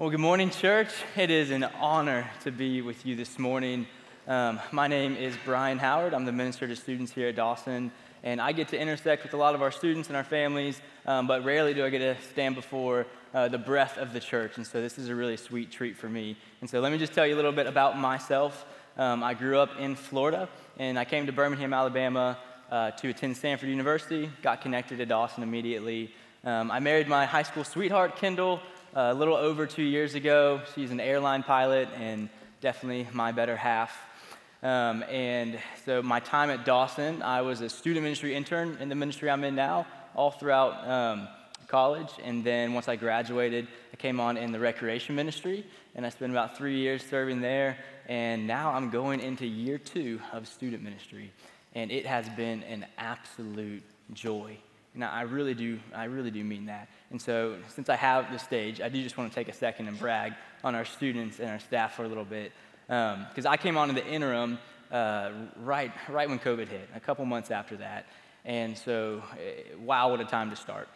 Well, good morning, church. It is an honor to be with you this morning. Um, my name is Brian Howard. I'm the minister to students here at Dawson, and I get to intersect with a lot of our students and our families, um, but rarely do I get to stand before uh, the breath of the church. And so this is a really sweet treat for me. And so let me just tell you a little bit about myself. Um, I grew up in Florida, and I came to Birmingham, Alabama uh, to attend Samford University, got connected to Dawson immediately. Um, I married my high school sweetheart, Kendall, a little over two years ago. She's an airline pilot and definitely my better half. Um, and so, my time at Dawson, I was a student ministry intern in the ministry I'm in now, all throughout um, college. And then, once I graduated, I came on in the recreation ministry, and I spent about three years serving there. And now I'm going into year two of student ministry, and it has been an absolute joy and I really do, I really do mean that. And so, since I have the stage, I do just want to take a second and brag on our students and our staff for a little bit. Because um, I came on in the interim uh, right, right when COVID hit, a couple months after that. And so, eh, wow, what a time to start.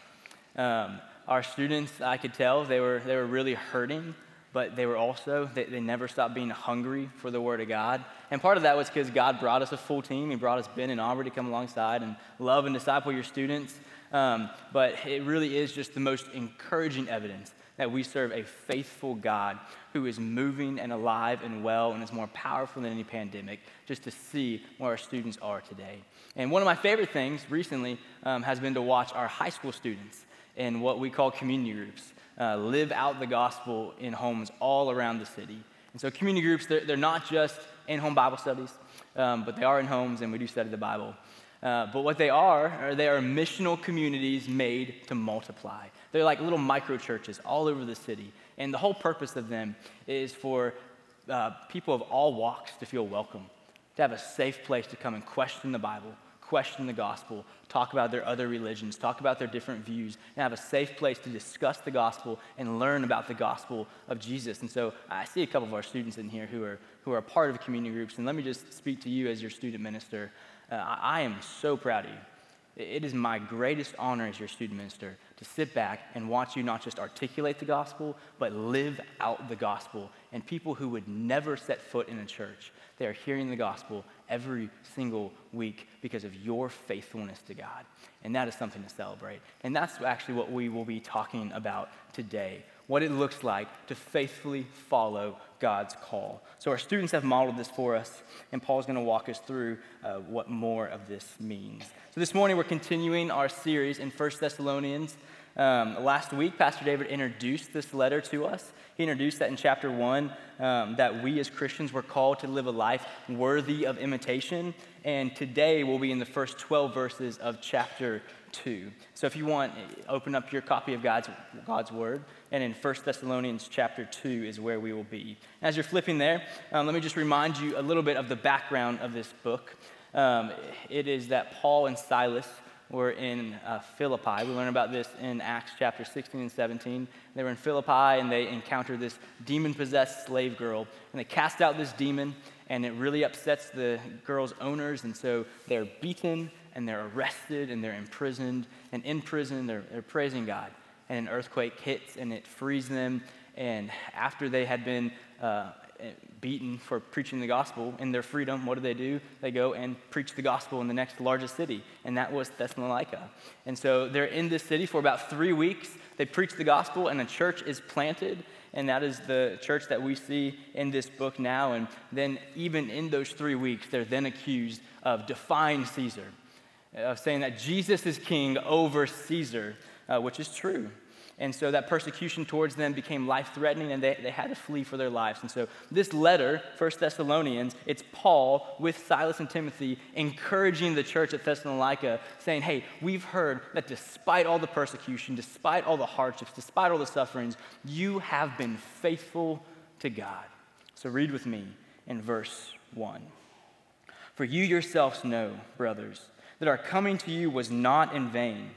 Um, our students, I could tell, they were, they were really hurting but they were also, they, they never stopped being hungry for the Word of God. And part of that was because God brought us a full team. He brought us Ben and Aubrey to come alongside and love and disciple your students. Um, but it really is just the most encouraging evidence that we serve a faithful God who is moving and alive and well and is more powerful than any pandemic, just to see where our students are today. And one of my favorite things recently um, has been to watch our high school students in what we call community groups uh, live out the gospel in homes all around the city. And so, community groups, they're, they're not just in home Bible studies, um, but they are in homes and we do study the Bible. Uh, but what they are, are they are missional communities made to multiply. They're like little micro churches all over the city. And the whole purpose of them is for uh, people of all walks to feel welcome, to have a safe place to come and question the Bible, question the gospel, talk about their other religions, talk about their different views, and have a safe place to discuss the gospel and learn about the gospel of Jesus. And so I see a couple of our students in here who are, who are part of community groups. And let me just speak to you as your student minister. Uh, I am so proud of you. It is my greatest honor as your student minister to sit back and watch you not just articulate the gospel, but live out the gospel. And people who would never set foot in a church, they are hearing the gospel every single week because of your faithfulness to God. And that is something to celebrate. And that's actually what we will be talking about today what it looks like to faithfully follow God's call. So, our students have modeled this for us, and Paul's going to walk us through uh, what more of this means. So, this morning we're continuing our series in 1 Thessalonians. Um, last week, Pastor David introduced this letter to us. He introduced that in chapter one, um, that we as Christians were called to live a life worthy of imitation. And today we'll be in the first 12 verses of chapter 2. So if you want, open up your copy of God's, God's Word. And in 1 Thessalonians chapter 2 is where we will be. As you're flipping there, um, let me just remind you a little bit of the background of this book. Um, it is that Paul and Silas were in uh, Philippi. We learn about this in Acts chapter 16 and 17. They were in Philippi and they encountered this demon possessed slave girl. And they cast out this demon, and it really upsets the girl's owners. And so they're beaten and they're arrested and they're imprisoned. And in prison, they're, they're praising God. And an earthquake hits and it frees them. And after they had been uh, beaten for preaching the gospel in their freedom, what do they do? They go and preach the gospel in the next largest city, and that was Thessalonica. And so they're in this city for about three weeks. They preach the gospel, and a church is planted, and that is the church that we see in this book now. And then, even in those three weeks, they're then accused of defying Caesar of saying that Jesus is king over Caesar, uh, which is true. And so that persecution towards them became life threatening and they, they had to flee for their lives. And so this letter, 1 Thessalonians, it's Paul with Silas and Timothy encouraging the church at Thessalonica, saying, Hey, we've heard that despite all the persecution, despite all the hardships, despite all the sufferings, you have been faithful to God. So read with me in verse 1. For you yourselves know, brothers, that our coming to you was not in vain.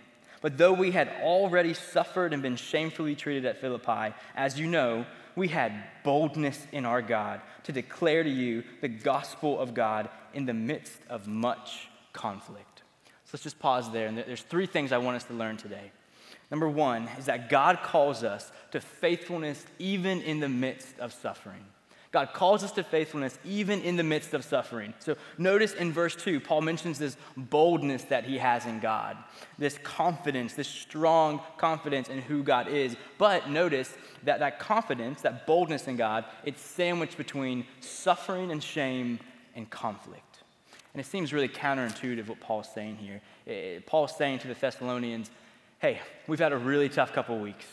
But though we had already suffered and been shamefully treated at Philippi, as you know, we had boldness in our God to declare to you the gospel of God in the midst of much conflict. So let's just pause there. And there's three things I want us to learn today. Number one is that God calls us to faithfulness even in the midst of suffering. God calls us to faithfulness even in the midst of suffering. So notice in verse 2, Paul mentions this boldness that he has in God, this confidence, this strong confidence in who God is. But notice that that confidence, that boldness in God, it's sandwiched between suffering and shame and conflict. And it seems really counterintuitive what Paul's saying here. Eh, Paul's saying to the Thessalonians, hey, we've had a really tough couple weeks.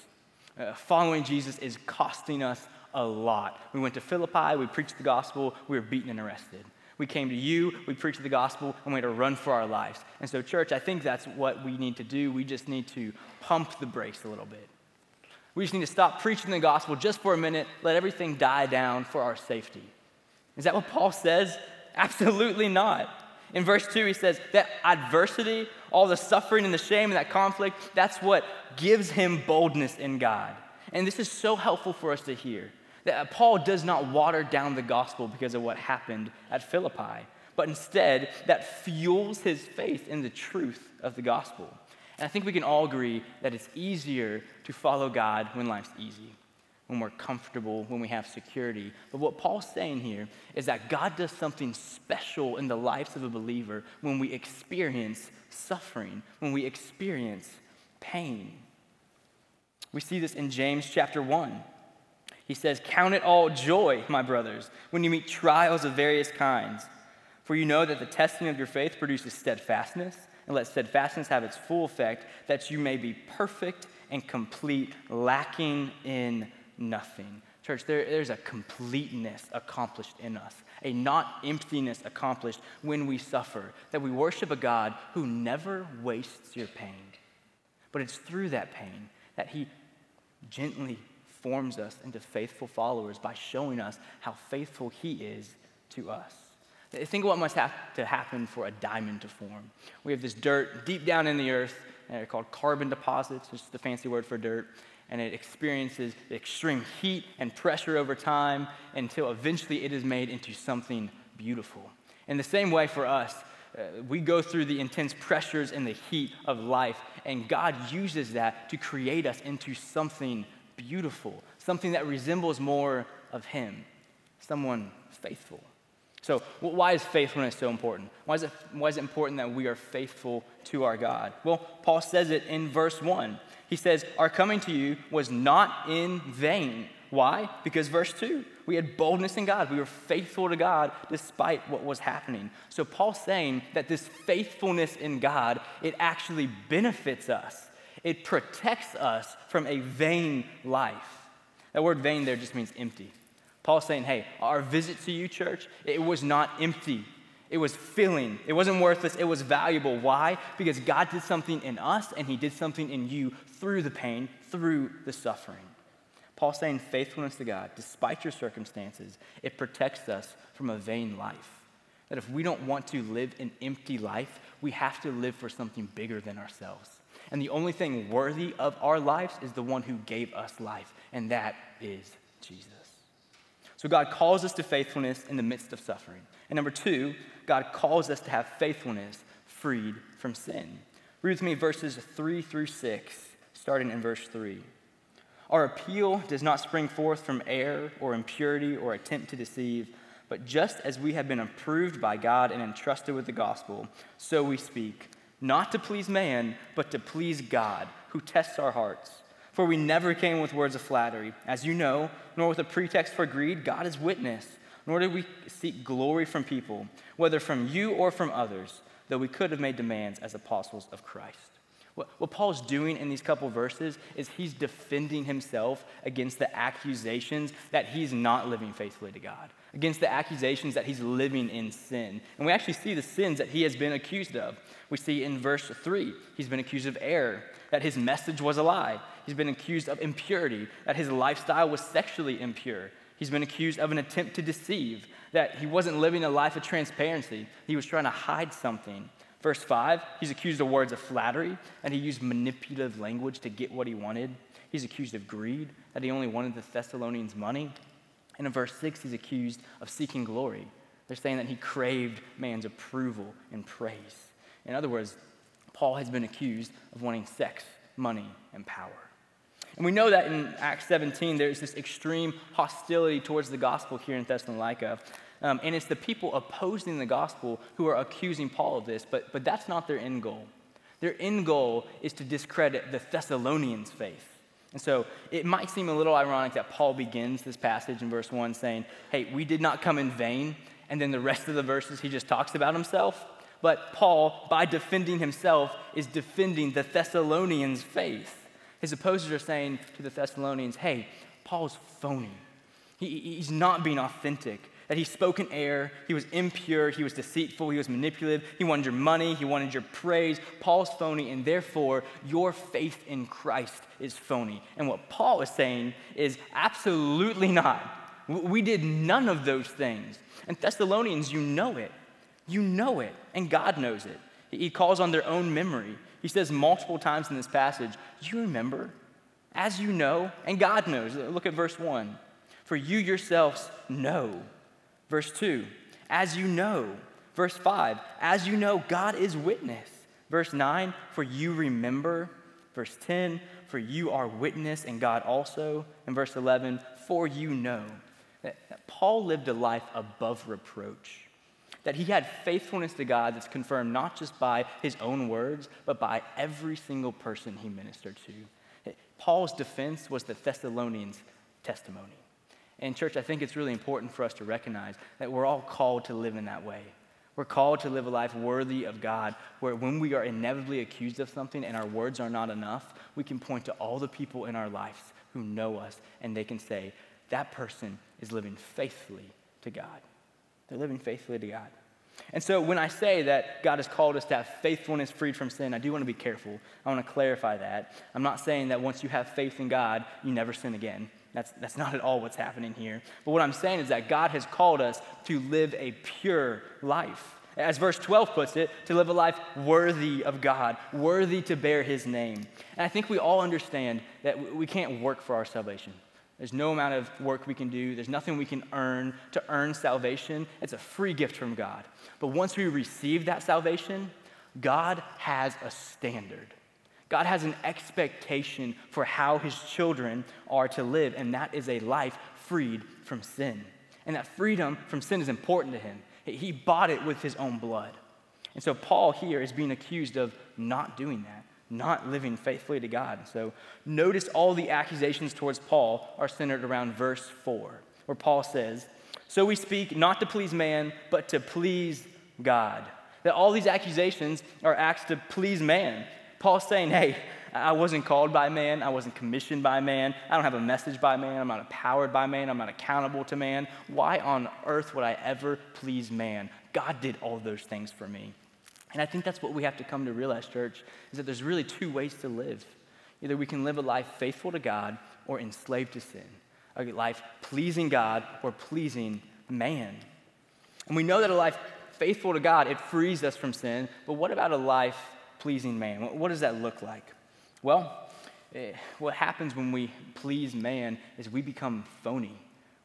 Uh, following Jesus is costing us a lot. We went to Philippi, we preached the gospel, we were beaten and arrested. We came to you, we preached the gospel, and we had to run for our lives. And so, church, I think that's what we need to do. We just need to pump the brakes a little bit. We just need to stop preaching the gospel just for a minute, let everything die down for our safety. Is that what Paul says? Absolutely not. In verse 2, he says that adversity, all the suffering and the shame and that conflict, that's what gives him boldness in God. And this is so helpful for us to hear that uh, Paul does not water down the gospel because of what happened at Philippi, but instead that fuels his faith in the truth of the gospel. And I think we can all agree that it's easier to follow God when life's easy, when we're comfortable, when we have security. But what Paul's saying here is that God does something special in the lives of a believer when we experience suffering, when we experience pain. We see this in James chapter 1. He says, Count it all joy, my brothers, when you meet trials of various kinds. For you know that the testing of your faith produces steadfastness, and let steadfastness have its full effect, that you may be perfect and complete, lacking in nothing. Church, there, there's a completeness accomplished in us, a not emptiness accomplished when we suffer, that we worship a God who never wastes your pain. But it's through that pain that He gently forms us into faithful followers by showing us how faithful He is to us. Think of what must have to happen for a diamond to form. We have this dirt deep down in the earth, and called carbon deposits, which is the fancy word for dirt, and it experiences extreme heat and pressure over time until eventually it is made into something beautiful. In the same way for us, uh, we go through the intense pressures and the heat of life, and God uses that to create us into something beautiful, something that resembles more of Him, someone faithful. So, why is faithfulness so important? Why is, it, why is it important that we are faithful to our God? Well, Paul says it in verse 1. He says, Our coming to you was not in vain. Why? Because verse 2, we had boldness in God. We were faithful to God despite what was happening. So Paul's saying that this faithfulness in God, it actually benefits us. It protects us from a vain life. That word vain there just means empty. Paul's saying, hey, our visit to you, church, it was not empty. It was filling. It wasn't worthless. It was valuable. Why? Because God did something in us and He did something in you through the pain, through the suffering. Paul's saying faithfulness to God, despite your circumstances, it protects us from a vain life. That if we don't want to live an empty life, we have to live for something bigger than ourselves. And the only thing worthy of our lives is the one who gave us life, and that is Jesus. So God calls us to faithfulness in the midst of suffering. And number two, God calls us to have faithfulness freed from sin. Read with me verses three through six, starting in verse three. Our appeal does not spring forth from error or impurity or attempt to deceive, but just as we have been approved by God and entrusted with the gospel, so we speak not to please man, but to please God, who tests our hearts. For we never came with words of flattery, as you know, nor with a pretext for greed. God is witness. Nor did we seek glory from people, whether from you or from others, though we could have made demands as apostles of Christ. What, what Paul's doing in these couple verses is he's defending himself against the accusations that he's not living faithfully to God, against the accusations that he's living in sin. And we actually see the sins that he has been accused of. We see in verse 3, he's been accused of error, that his message was a lie. He's been accused of impurity, that his lifestyle was sexually impure. He's been accused of an attempt to deceive, that he wasn't living a life of transparency. He was trying to hide something. Verse 5, he's accused of words of flattery, and he used manipulative language to get what he wanted. He's accused of greed, that he only wanted the Thessalonians' money. And in verse 6, he's accused of seeking glory. They're saying that he craved man's approval and praise. In other words, Paul has been accused of wanting sex money, and power. And we know that in Acts 17, there's this extreme hostility towards the gospel here in Thessalonica. Um, and it's the people opposing the gospel who are accusing Paul of this, but, but that's not their end goal. Their end goal is to discredit the Thessalonians' faith. And so it might seem a little ironic that Paul begins this passage in verse 1 saying, Hey, we did not come in vain. And then the rest of the verses, he just talks about himself. But Paul, by defending himself, is defending the Thessalonians' faith. His opposers are saying to the Thessalonians, Hey, Paul's phony. He, he's not being authentic that he spoke in error, he was impure, he was deceitful, he was manipulative, he wanted your money, he wanted your praise. Paul's phony, and therefore your faith in Christ is phony. And what Paul is saying is absolutely not. We did none of those things. And Thessalonians, you know it. You know it, and God knows it. He calls on their own memory. He says multiple times in this passage, You remember? As you know, and God knows. Look at verse 1. For you yourselves know Verse 2, as you know. Verse 5, as you know, God is witness. Verse 9, for you remember. Verse 10, for you are witness and God also. And verse 11, for you know. That, that Paul lived a life above reproach. That he had faithfulness to God that's confirmed not just by his own words, but by every single person he ministered to. Paul's defense was the Thessalonians' testimony. And, church, I think it's really important for us to recognize that we're all called to live in that way. We're called to live a life worthy of God, where when we are inevitably accused of something and our words are not enough, we can point to all the people in our lives who know us and they can say, that person is living faithfully to God. They're living faithfully to God. And so when I say that God has called us to have faithfulness freed from sin, I do want to be careful. I want to clarify that. I'm not saying that once you have faith in God, you never sin again. That's, that's not at all what's happening here. But what I'm saying is that God has called us to live a pure life. As verse 12 puts it, to live a life worthy of God, worthy to bear his name. And I think we all understand that we can't work for our salvation. There's no amount of work we can do, there's nothing we can earn to earn salvation. It's a free gift from God. But once we receive that salvation, God has a standard. God has an expectation for how his children are to live, and that is a life freed from sin. And that freedom from sin is important to him. He bought it with his own blood. And so Paul here is being accused of not doing that, not living faithfully to God. So notice all the accusations towards Paul are centered around verse 4, where Paul says, So we speak not to please man, but to please God. That all these accusations are acts to please man. Paul's saying, hey, I wasn't called by man. I wasn't commissioned by man. I don't have a message by man. I'm not empowered by man. I'm not accountable to man. Why on earth would I ever please man? God did all those things for me. And I think that's what we have to come to realize, church, is that there's really two ways to live. Either we can live a life faithful to God or enslaved to sin, a life pleasing God or pleasing man. And we know that a life faithful to God, it frees us from sin, but what about a life pleasing man. What does that look like? Well, eh, what happens when we please man is we become phony.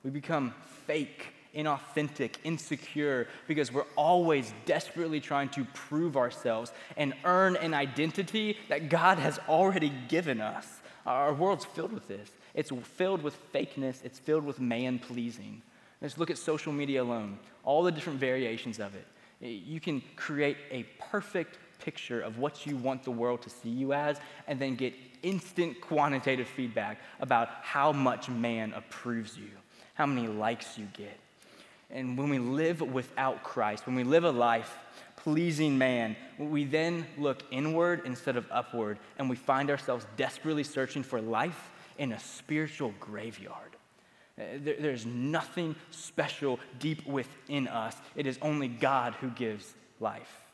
We become fake, inauthentic, insecure, because we're always desperately trying to prove ourselves and earn an identity that God has already given us. Our world's filled with this. It's filled with fakeness, it's filled with man pleasing. Let's look at social media alone, all the different variations of it. You can create a perfect picture of what you want the world to see you as, and then get instant quantitative feedback about how much man approves you, how many likes you get. And when we live without Christ, when we live a life pleasing man, we then look inward instead of upward, and we find ourselves desperately searching for life in a spiritual graveyard. Uh, there's nothing special deep within us. It is only God who gives life.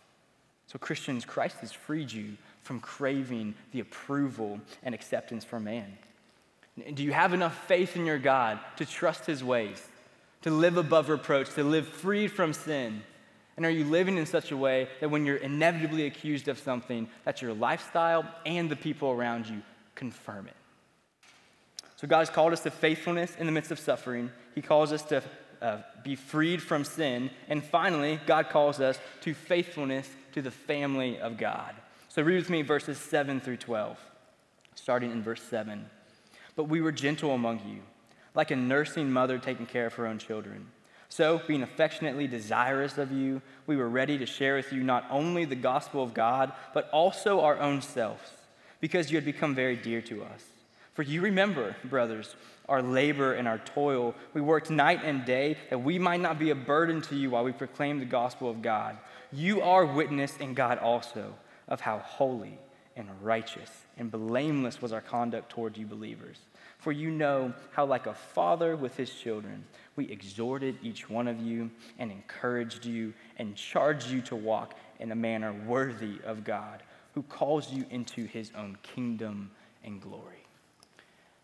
So, Christians, Christ has freed you from craving the approval and acceptance from man. Do you have enough faith in your God to trust his ways, to live above reproach, to live free from sin? And are you living in such a way that when you're inevitably accused of something, that your lifestyle and the people around you confirm it? So, God has called us to faithfulness in the midst of suffering. He calls us to uh, be freed from sin. And finally, God calls us to faithfulness to the family of God. So read with me verses 7 through 12. starting in verse 7. But we were gentle among you, like a nursing mother taking care of her own children. So, being affectionately desirous of you, we were ready to share with you not only the gospel of God, but also our own selves, because you had become very dear to us. For you remember, brothers, our labor and our toil. We worked night and day that we might not be a burden to you while we proclaim the gospel of God. You are witness in God also of how holy and righteous and blameless was our conduct toward you believers. For you know how, like a father with his children, we exhorted each one of you and encouraged you and charged you to walk in a manner worthy of God, who calls you into his own kingdom and glory.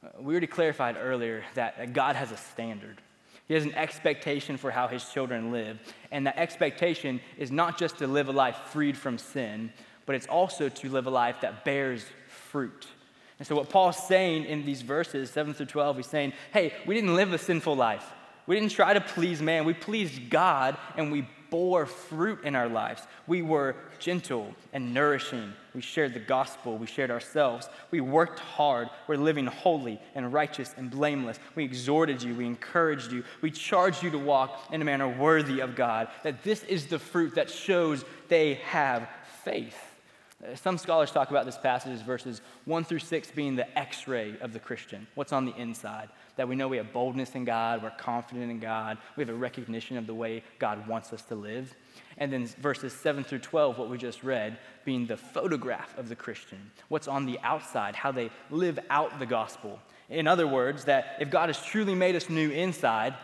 Uh, we already clarified earlier that God has a standard. He has an expectation for how his children live. And that expectation is not just to live a life freed from sin, but it's also to live a life that bears fruit. And so, what Paul's saying in these verses, 7 through 12, he's saying, hey, we didn't live a sinful life. We didn't try to please man. We pleased God and we bore fruit in our lives. We were gentle and nourishing. We shared the gospel. We shared ourselves. We worked hard. We're living holy and righteous and blameless. We exhorted you. We encouraged you. We charged you to walk in a manner worthy of God. That this is the fruit that shows they have faith. Some scholars talk about this passage as verses 1 through 6 being the x ray of the Christian, what's on the inside. That we know we have boldness in God, we're confident in God, we have a recognition of the way God wants us to live. And then verses 7 through 12, what we just read, being the photograph of the Christian, what's on the outside, how they live out the gospel. In other words, that if God has truly made us new inside,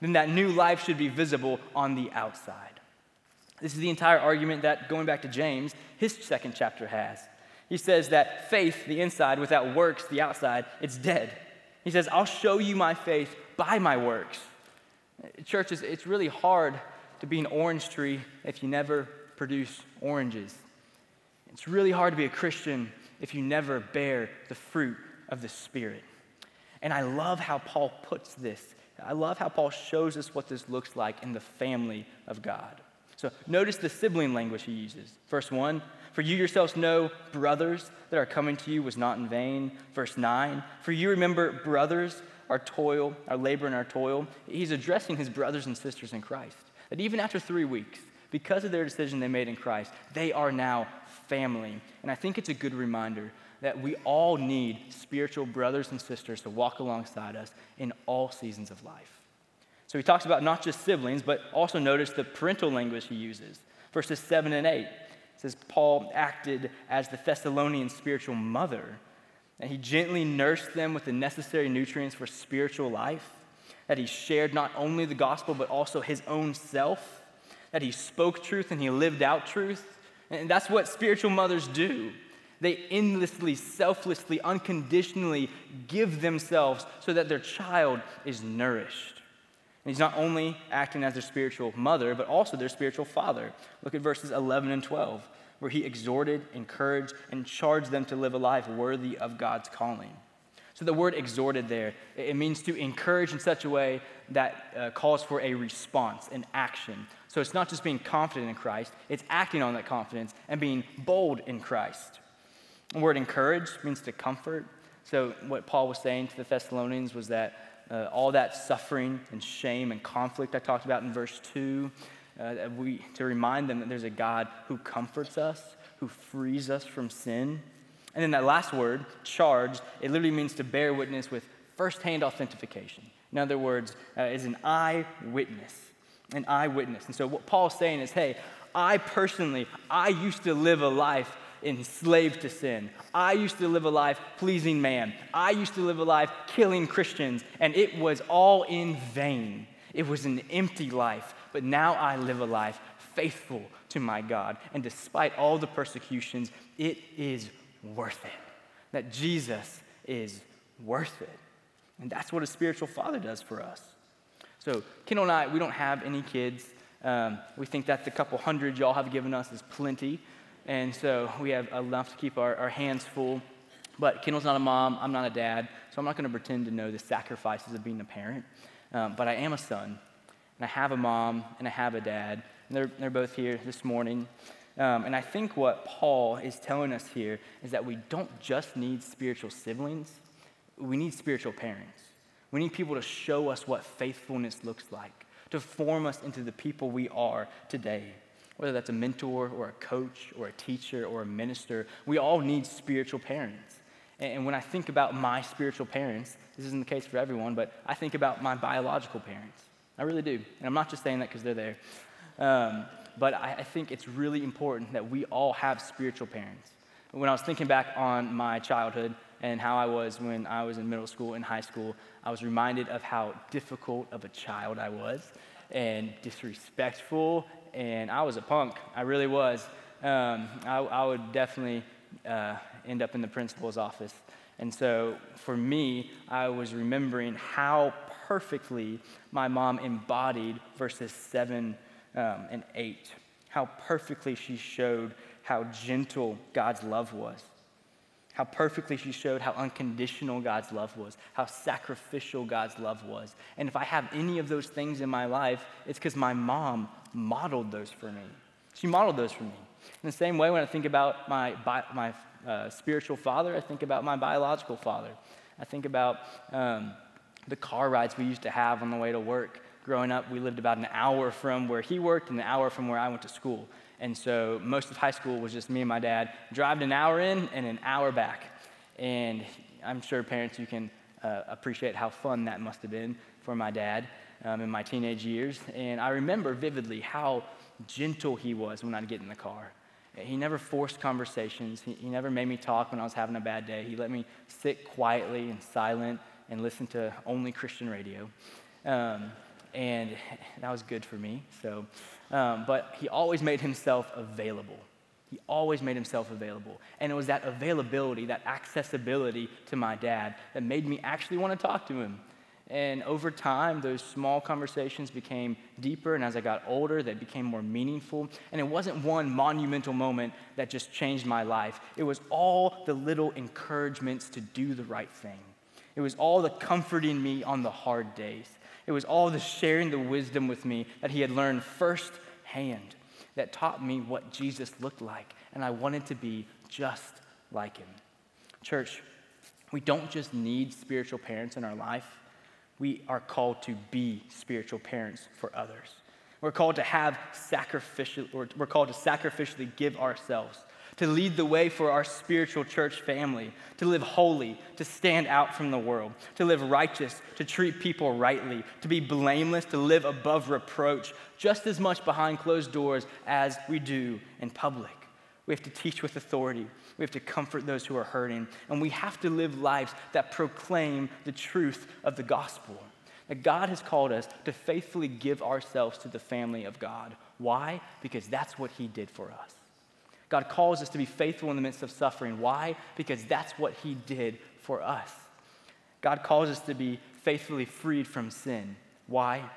then that new life should be visible on the outside. This is the entire argument that, going back to James, his second chapter has. He says that faith, the inside, without works, the outside, it's dead. He says, I'll show you my faith by my works. Churches, it's really hard to be an orange tree if you never produce oranges. It's really hard to be a Christian if you never bear the fruit of the Spirit. And I love how Paul puts this. I love how Paul shows us what this looks like in the family of God. So notice the sibling language he uses. Verse 1 For you yourselves know, brothers, that our coming to you was not in vain. Verse 9 For you remember, brothers, our toil, our labor and our toil. He's addressing his brothers and sisters in Christ. That even after three weeks, because of their decision they made in Christ, they are now family. And I think it's a good reminder that we all need spiritual brothers and sisters to walk alongside us in all seasons of life. So he talks about not just siblings, but also notice the parental language he uses. Verses 7 and 8 says, Paul acted as the Thessalonian spiritual mother, and he gently nursed them with the necessary nutrients for spiritual life, that he shared not only the gospel, but also his own self, that he spoke truth and he lived out truth. And that's what spiritual mothers do. They endlessly, selflessly, unconditionally give themselves so that their child is nourished. And he's not only acting as their spiritual mother, but also their spiritual father. Look at verses 11 and 12, where he exhorted, encouraged, and charged them to live a life worthy of God's calling. So the word exhorted there, it means to encourage in such a way that uh, calls for a response, an action. So it's not just being confident in Christ, it's acting on that confidence and being bold in Christ. The word encourage means to comfort. So what Paul was saying to the Thessalonians was that uh, all that suffering and shame and conflict I talked about in verse 2, uh, we, to remind them that there's a God who comforts us, who frees us from sin. And then that last word, charged, it literally means to bear witness with firsthand authentication. In other words, uh, is an eyewitness, an eyewitness. And so what Paul's saying is, hey, I personally, I used to live a life enslaved to sin. I used to live a life pleasing man. I used to live a life killing Christians, and it was all in vain. It was an empty life, but now I live a life faithful to my God. And despite all the persecutions, it is worth it. That Jesus is worth it. And that's what a spiritual father does for us. So, Kendall and I, we don't have any kids. Um, we think that the couple hundred y'all have given us is plenty. And so we have enough to keep our, our hands full. But Kendall's not a mom, I'm not a dad, so I'm not going to pretend to know the sacrifices of being a parent. Um, but I am a son, and I have a mom, and I have a dad. And they're, they're both here this morning. Um, and I think what Paul is telling us here is that we don't just need spiritual siblings, we need spiritual parents. We need people to show us what faithfulness looks like, to form us into the people we are today. Whether that's a mentor or a coach or a teacher or a minister, we all need spiritual parents. And when I think about my spiritual parents, this isn't the case for everyone, but I think about my biological parents. I really do. And I'm not just saying that because they're there. Um, but I, I think it's really important that we all have spiritual parents. When I was thinking back on my childhood and how I was when I was in middle school and high school, I was reminded of how difficult of a child I was and disrespectful, and I was a punk. I really was. Um, I, I, would definitely uh, end up in the principal's office. And so for me, I was remembering how perfectly my mom embodied verses 7 um, and 8, how perfectly she showed how gentle God's love was, how perfectly she showed how unconditional God's love was, how sacrificial God's love was. And if I have any of those things in my life, it's because my mom modeled those for me. She modeled those for me. In the same way, when I think about my, my uh, spiritual father, I think about my biological father. I think about um, the car rides we used to have on the way to work growing up, we lived about an hour from where he worked and an hour from where I went to school. And so most of high school was just me and my dad, driving an hour in and an hour back. And I'm sure parents, you can uh, appreciate how fun that must have been for my dad um, in my teenage years. And I remember vividly how gentle he was when I'd get in the car. He never forced conversations. He, he never made me talk when I was having a bad day. He let me sit quietly and silent and listen to only Christian radio. Um, and that was good for me. So, um, but he always made himself available. He always made himself available. And it was that availability, that accessibility to my dad that made me actually want to talk to him. And over time, those small conversations became deeper, and as I got older, they became more meaningful. And it wasn't one monumental moment that just changed my life, it was all the little encouragements to do the right thing. It was all the comforting me on the hard days. It was all the sharing the wisdom with me that he had learned firsthand that taught me what Jesus looked like. And I wanted to be just like him. Church, we don't just need spiritual parents in our life, we are called to be spiritual parents for others. We're called to have sacrificial, we're called to sacrificially give ourselves to lead the way for our spiritual church family, to live holy, to stand out from the world, to live righteous, to treat people rightly, to be blameless, to live above reproach, just as much behind closed doors as we do in public. We have to teach with authority. We have to comfort those who are hurting. And we have to live lives that proclaim the truth of the gospel. That God has called us to faithfully give ourselves to the family of God. Why? Because that's what He did for us. God calls us to be faithful in the midst of suffering. Why? Because that's what He did for us. God calls us to be faithfully freed from sin. Why?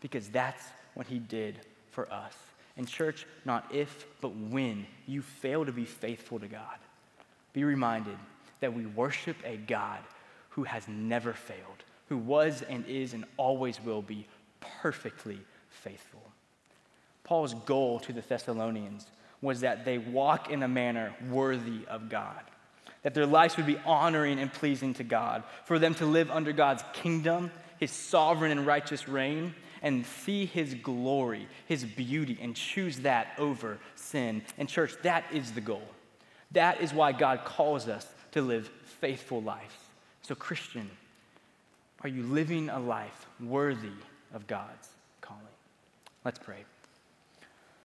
Because that's what He did for us. And, church, not if, but when you fail to be faithful to God, be reminded that we worship a God who has never failed, who was and is and always will be perfectly faithful. Paul's goal to the Thessalonians was that they walk in a manner worthy of God, that their lives would be honoring and pleasing to God, for them to live under God's kingdom, his sovereign and righteous reign, and see his glory, his beauty, and choose that over sin. And, church, that is the goal. That is why God calls us to live faithful lives. So, Christian, are you living a life worthy of God's calling? Let's pray.